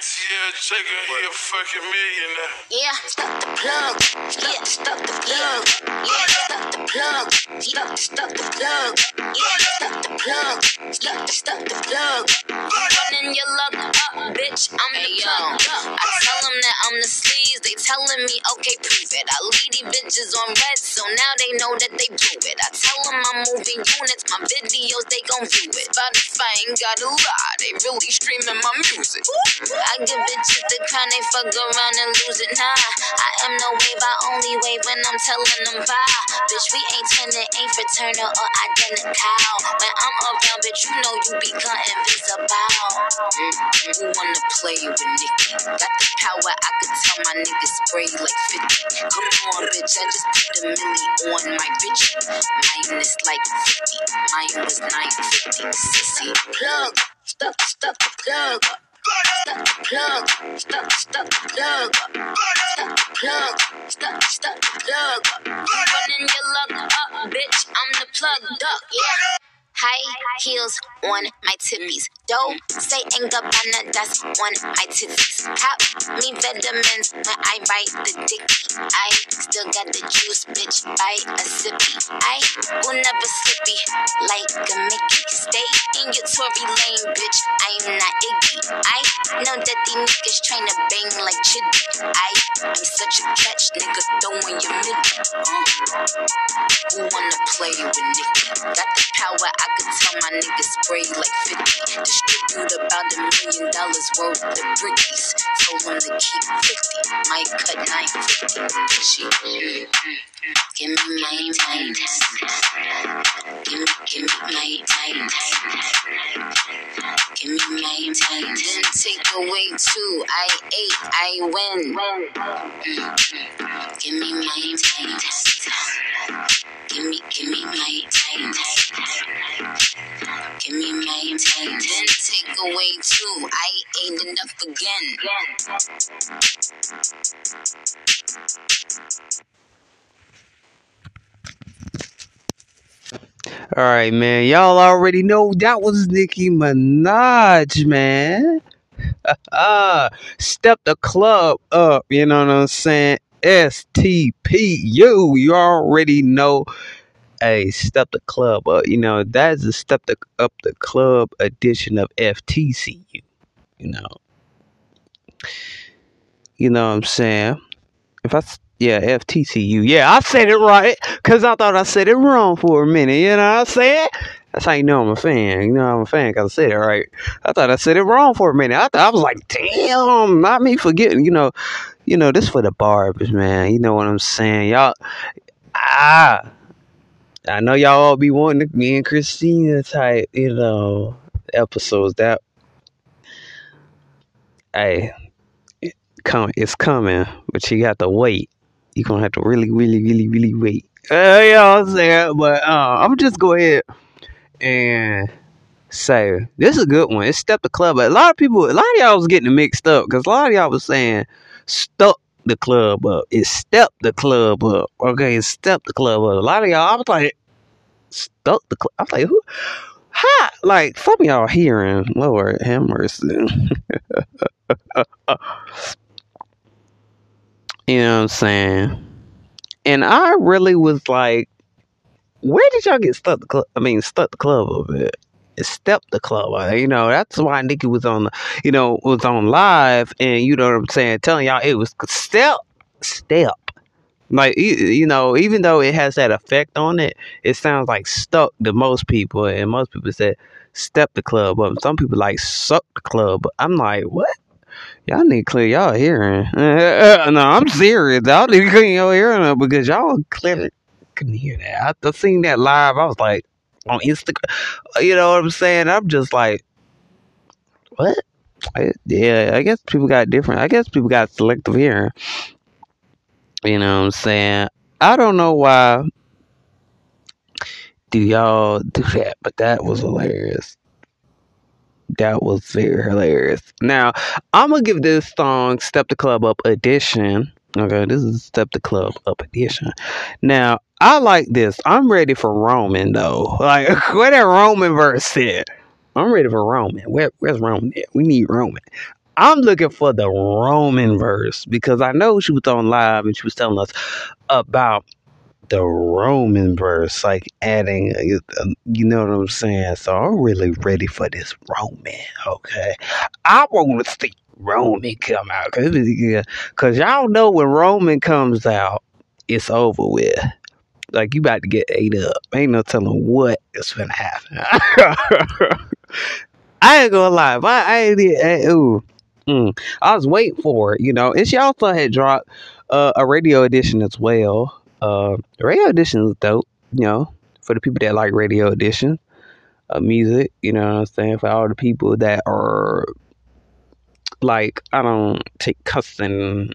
ATL Jacob, he a fucking millionaire. Yeah, stuck the plug. Yeah, stuck the plug. Yeah, stuck the plug. Stuck, stuck the plug. Yeah, stuck the plug. Stuck, stuck the plug. Running your luck up, bitch. I'm the plug. I tell them that I'm the sleeves. They telling me, okay, prove it. I lead these bitches on red, so now they know that they do it. I tell them I'm moving units. My videos, they gon' view it. Spotify ain't got a lie. They really streaming my music. I give bitches the kind they fuck around and lose it. Nah, I am no wave. I only wave when I'm telling them bye. Bitch, we ain't tenant, ain't fraternal or identical. When I'm around, bitch, you know you become invisible. Mm-hmm. Who wanna play with Nicki? Got the power, I could tell my niggas spray like 50. Come on, bitch, I just put a milli on my bitch. Mine is like 50. Mine was 950. Sissy, plug, stuck, stuck, plug. Up, bitch. I'm the plug duck, yeah. High heels on my tippies. Dope, say ain't gabbana, that's on my titties. Pop me vitamins when I bite the dicky. I still got the juice, bitch, bite a sippy. I will never slippy like a Mickey. Stay in your Tory lane, bitch. I'm not Iggy. I know that these niggas trying to bang like Chitty. I am such a catch, nigga, throwing your. Uh, who wanna play with Nicki? Got the power, I could tell my niggas spray like 50. Distribute about a million dollars worth of brickies. Told them to keep 50. Might cut 950. Shit. mm, mm. Give me my mind. Give me, give me my mind. Give me my mind. Didn't take away two. I ate, I win. Give me my mind. Give me, give me my mind. Me time. Didn't take away two. I ate enough again. All right, man. Y'all already know that was Nicki Minaj, man. Step the club up. You know what I'm saying? STPU. You already know. Hey, step the club up. You know, that's a step the, up the club edition of FTCU. You know. You know what I'm saying? If I yeah, FTCU. Yeah, I said it right because I thought I said it wrong for a minute. You know what I'm saying? That's how you know I'm a fan. You know I'm a fan because I said it right. I thought I said it wrong for a minute. I thought I was like, damn, not me forgetting. You know, you know this for the barbers, man. You know what I'm saying, y'all. Ah, I know y'all all be wanting me and Christina type, you know, episodes. That hey, come, it's coming, but you got to wait. You gonna have to really, really, really, really wait. Uh, you know what I'm saying? But uh, I'm just go ahead and say this is a good one. It's step the club. But a lot of people, a lot of y'all was getting mixed up because a lot of y'all was saying stuck the club up. It stepped the club up. Okay, it stepped the club up. A lot of y'all, I was like stuck the club. I was like, who? How? Like, some of y'all hearing, Lord have mercy. you know what I'm saying? And I really was like, where did y'all get stuck the club? I mean, stuck the club up at? Stepped the club. You know, that's why Nicki was on, the, you know, was on live, and you know what I'm saying, telling y'all it was step, step. Like you know, even though it has that effect on it, it sounds like stuck to most people, and most people said step the club up. Some people like suck the club. I'm like, what? Y'all need to clear y'all hearing. no, I'm serious. Y'all need to clear your hearing up because y'all clearly couldn't hear that. I seen that live. I was like on Instagram. Uh, you know what I'm saying? I'm just like, what? I, yeah, I guess people got different. I guess people got selective hearing. You know what I'm saying? I don't know why do y'all do that, but that was hilarious. That was very hilarious. Now, I'm gonna give this song Step the Club Up edition. Okay, this is Step the Club Up edition. Now, I like this. I'm ready for Roman though. Like where that Roman verse said. I'm ready for Roman. Where, where's Roman at? We need Roman. I'm looking for the Roman verse because I know she was on live and she was telling us about the Roman verse, like adding, uh, you know what I'm saying? So I'm really ready for this Roman, okay? I want to see Roman come out because y'all know when Roman comes out, it's over with. Like you about to get ate up. Ain't no telling what is gonna happen. I ain't gonna lie, but I ain't. I, ooh, mm, I was waiting for it, you know. And she also had dropped uh, a radio edition as well. Uh, radio edition is dope, you know, for the people that like radio edition uh, music. You know what I'm saying? For all the people that are like, I don't take cussing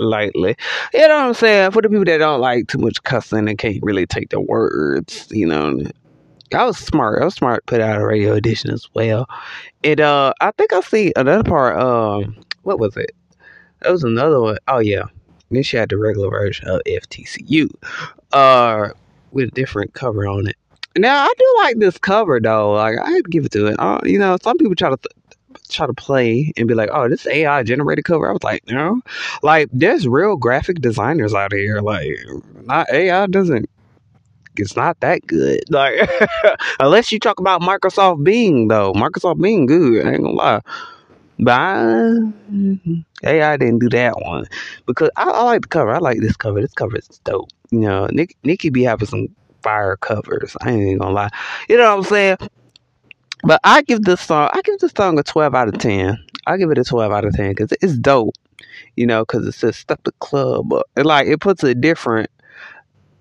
lightly. You know what I'm saying? For the people that don't like too much cussing and can't really take the words, you know. I was smart. I was smart. Put out a radio edition as well. And uh, I think I see another part. Um, what was it? That was another one. Oh yeah, then she had the regular version of FTCU, uh, with a different cover on it. Now I do like this cover though. Like I give it to it. Uh, you know, some people try to th- try to play and be like, "Oh, this AI generated cover." I was like, "No, like there's real graphic designers out here. Like, not AI doesn't. It's not that good. Like, unless you talk about Microsoft Bing though. Microsoft Bing good. I ain't gonna lie. But I, mm-hmm, AI didn't do that one because I, I, like the cover. I like this cover. This cover is dope. You know, Nick, Nicki be having some fire covers. I ain't gonna lie. You know what I'm saying? But I give this song, I give this song a 12 out of 10. I give it a 12 out of 10 because it's dope. You know, because it says "Step the Club up." Like it puts a different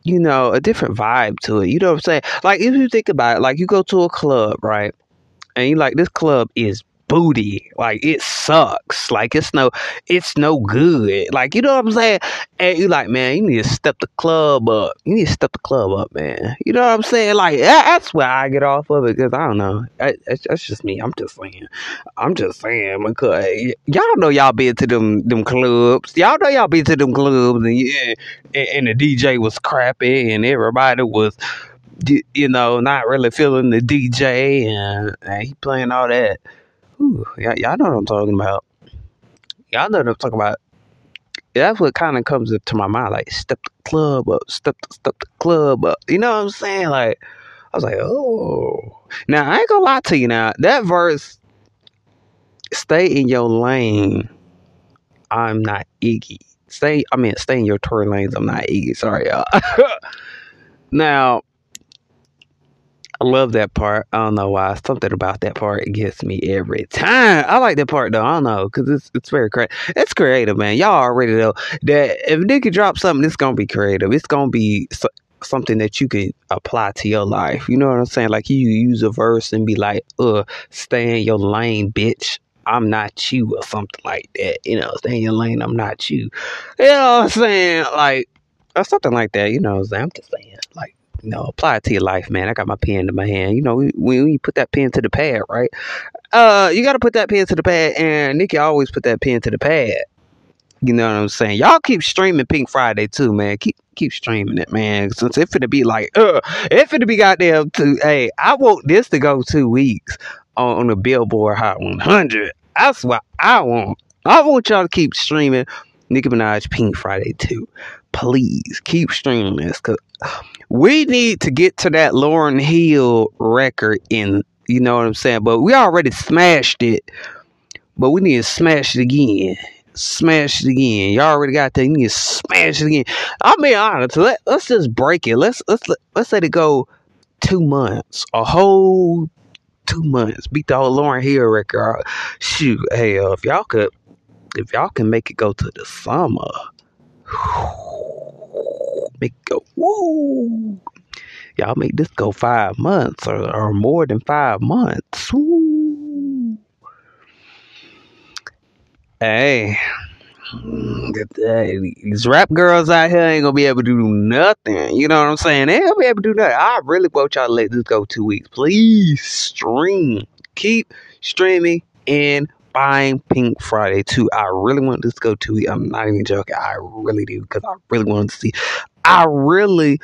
you know, a different vibe to it. You know what I'm saying? Like if you think about it, like you go to a club, right? And you like this club is booty. Like it sucks. Like it's no it's no good. Like you know what I'm saying? And you like, man, you need to step the club up. You need to step the club up, man. You know what I'm saying? Like that's where I get off of it because I don't know. That's, just me. I'm just saying. I'm just saying because y'all know y'all been to them them clubs. Y'all know y'all been to them clubs and yeah, and, and the DJ was crappy and everybody was you know, not really feeling the DJ and, and he playing all that Whew, y'all, know what I'm talking about. Y'all know what I'm talking about. That's what kind of comes to my mind. Like, step the club up, step the, step the club up. You know what I'm saying? Like, I was like, oh. Now, I ain't gonna lie to you now. That verse, stay in your lane. I'm not Iggy. Stay, I mean, stay in your Tory lanes. I'm not Iggy. Sorry, y'all. now, I love that part. I don't know why. Something about that part gets me every time. I like that part though. I don't know because it's it's very creative. It's creative, man. Y'all already know that if Nicki drop something, it's gonna be creative. It's gonna be so, something that you can apply to your life. You know what I'm saying? Like you use a verse and be like, "Uh, stay in your lane, bitch." I'm not you, or something like that. You know, stay in your lane. I'm not you. You know what I'm saying? Like, or something like that. You know, what I'm, saying? I'm just saying, like you know, apply it to your life, man. I got my pen in my hand. You know, when you put that pen to the pad, right? Uh, you got to put that pen to the pad, and Nicki always put that pen to the pad. You know what I'm saying? Y'all keep streaming Pink Friday 2, man. Keep keep streaming it, man. Since it's gonna be like, uh, it's gonna be goddamn two. Hey, I want this to go two weeks on, on the Billboard Hot 100. That's what I want. I want y'all to keep streaming Nicki Minaj Pink Friday 2. Please keep streaming this because we need to get to that Lauryn Hill record in, you know what I'm saying? But we already smashed it, but we need to smash it again. Smash it again. Y'all already got that. You need to smash it again. I'm being honest. Let, let's just break it. Let's let's let's let it go two months, a whole two months. Beat the whole Lauryn Hill record. Shoot, uh, if y'all could, if y'all can make it go to the summer. make it go woo. Y'all make this go five months or, or more than five months. Woo. Hey, these rap girls out here ain't gonna be able to do nothing. You know what I'm saying? They ain't gonna be able to do nothing. I really want y'all to let this go two weeks. Please stream. Keep streaming and buying Pink Friday 2. I really want this to go to. I'm not even joking. I really do because I really want to see. I really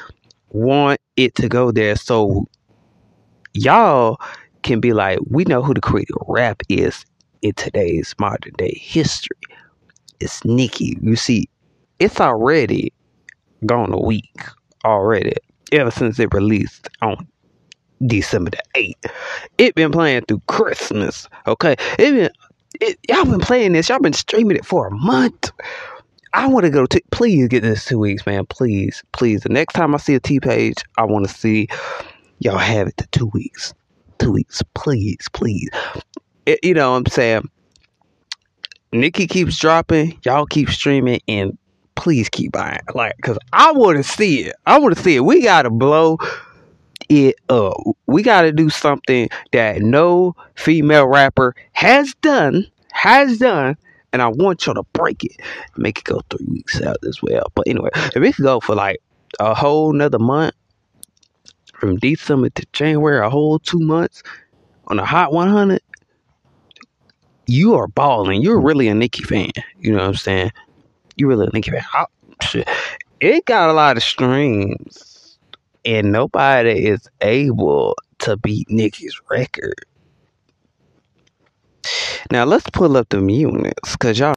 want it to go there so y'all can be like, we know who the creator rap is in today's modern day history. It's Nicki. You see, it's already gone a week already ever since it released on December the 8th. It been playing through Christmas. Okay. It been it, y'all been playing this. Y'all been streaming it for a month. I want to go to. Please get this two weeks, man. Please, please. The next time I see a T page, I want to see y'all have it to two weeks. Two weeks, please, please. It, you know what I'm saying? Nicki keeps dropping, y'all keep streaming, and please keep buying. Like, cause I want to see it. I want to see it. We gotta blow it up. We gotta do something that no female rapper has done. Has done. And I want y'all to break it. Make it go three weeks out as well. But anyway, if it could go for like a whole nother month, from December to January, a whole two months on a Hot 100, you are balling. You're really a Nicki fan. You know what I'm saying? You really a Nicki fan. I, shit. It got a lot of streams, and nobody is able to beat Nicki's record. Now let's pull up the units, cause y'all.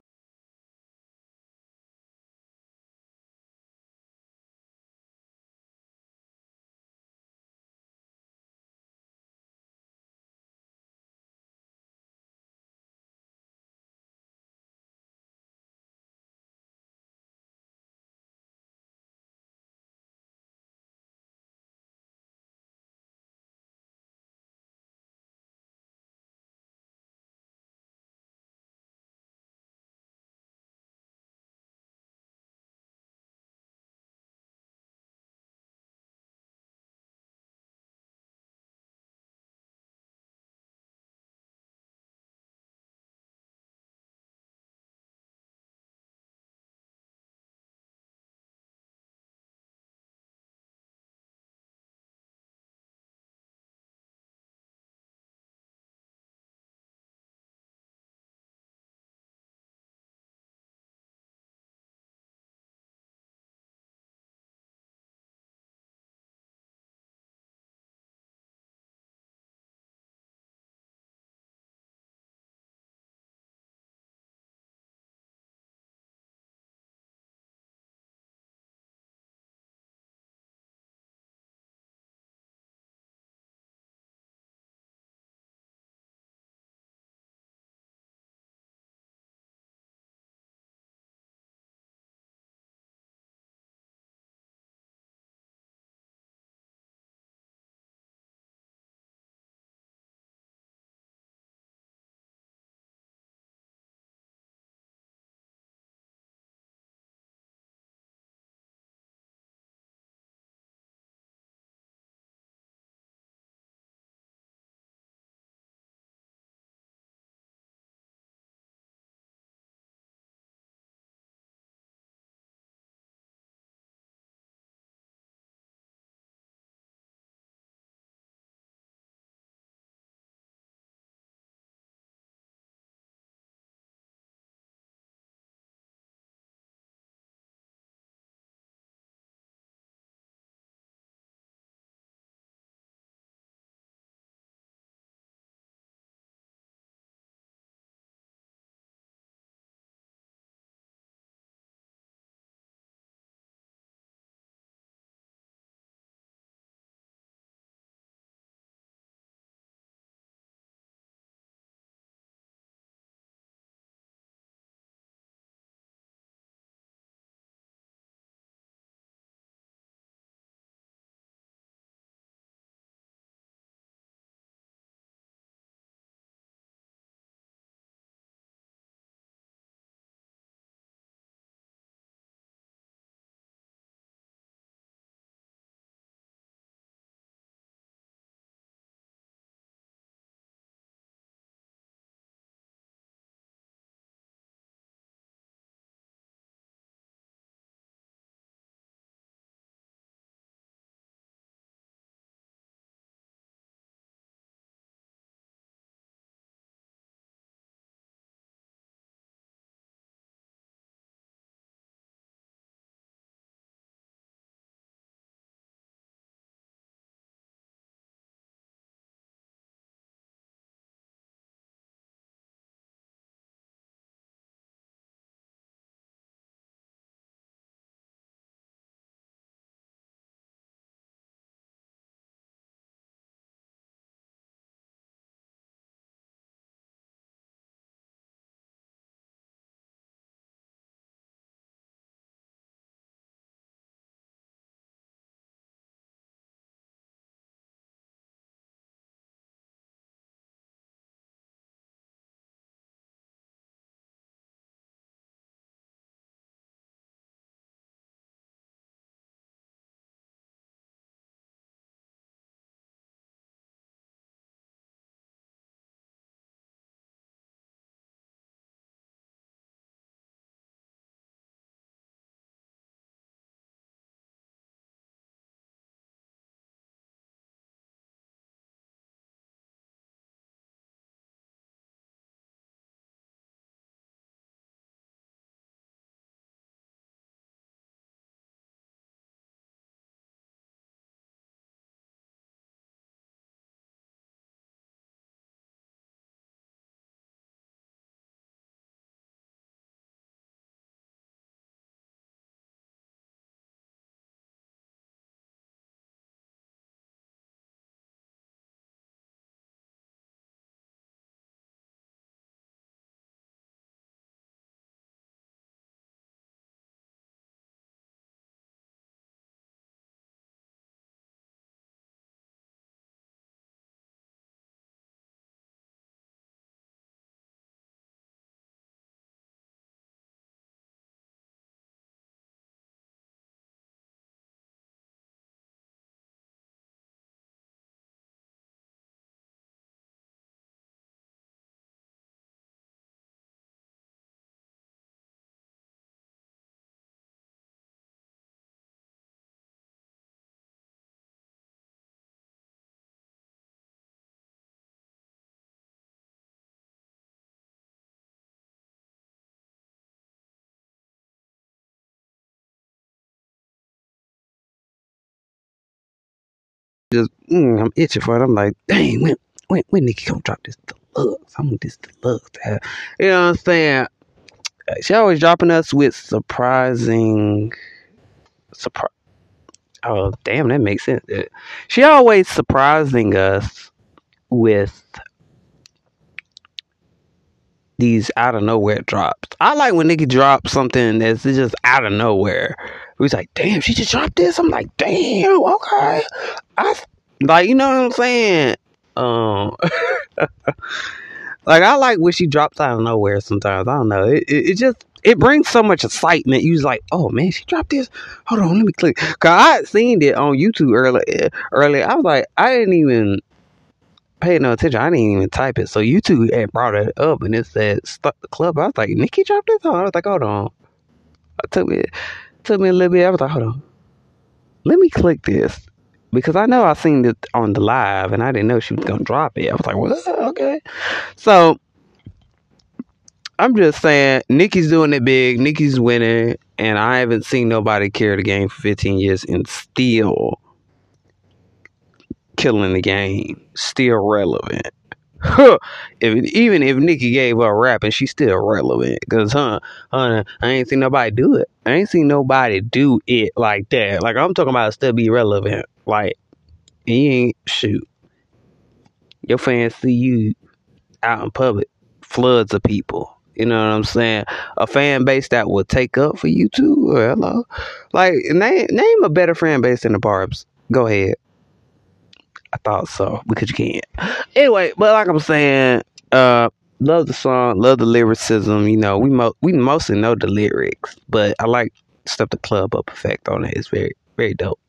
Just mm, I'm itching for it. I'm like, dang, when when when Nicki gonna drop this deluxe? I want this deluxe to have. You know what I'm saying? She always dropping us with surprising surprise. Oh, damn, that makes sense. She always surprising us with these out of nowhere drops. I like when Nicki drops something that's just out of nowhere. He's like, damn, she just dropped this. I'm like, damn, okay. I like, you know what I'm saying? Um, like I like when she drops out of nowhere. Sometimes I don't know. It, it, it just it brings so much excitement. You was like, oh man, she dropped this. Hold on, let me click. Cause I had seen it on YouTube earlier. Earlier, I was like, I didn't even pay no attention. I didn't even type it. So YouTube had brought it up and it said start the club. I was like, Nicki dropped this on. I was like, hold on. It took me took me a little bit. I was like, hold on. Let me click this. Because I know I seen it on the live and I didn't know she was gonna drop it. I was like, well, okay. So I'm just saying Nicki's doing it big, Nicki's winning, and I haven't seen nobody carry the game for 15 years and still killing the game, still relevant. if even if Nicki gave up rapping, she's still relevant. Cause huh, huh, I ain't seen nobody do it. I ain't seen nobody do it like that. Like I'm talking about still be relevant. Like you ain't shoot. Your fans see you out in public, floods of people. You know what I'm saying? A fan base that will take up for you too. Hello, like name name a better fan base than the Barb's. Go ahead. I thought so because you can't. Anyway, but like I'm saying, uh, love the song, love the lyricism. You know, we mo- we mostly know the lyrics, but I like stuff the club up effect on it. It's very very dope.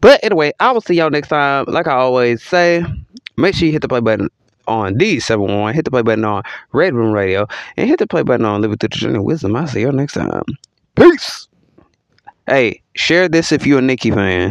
But anyway, I will see y'all next time. Like I always say, make sure you hit the play button on D71, hit the play button on Red Room Radio, and hit the play button on Living Through the Journey of Wisdom. I'll see y'all next time. Peace. Hey, share this if you're a Nicki fan.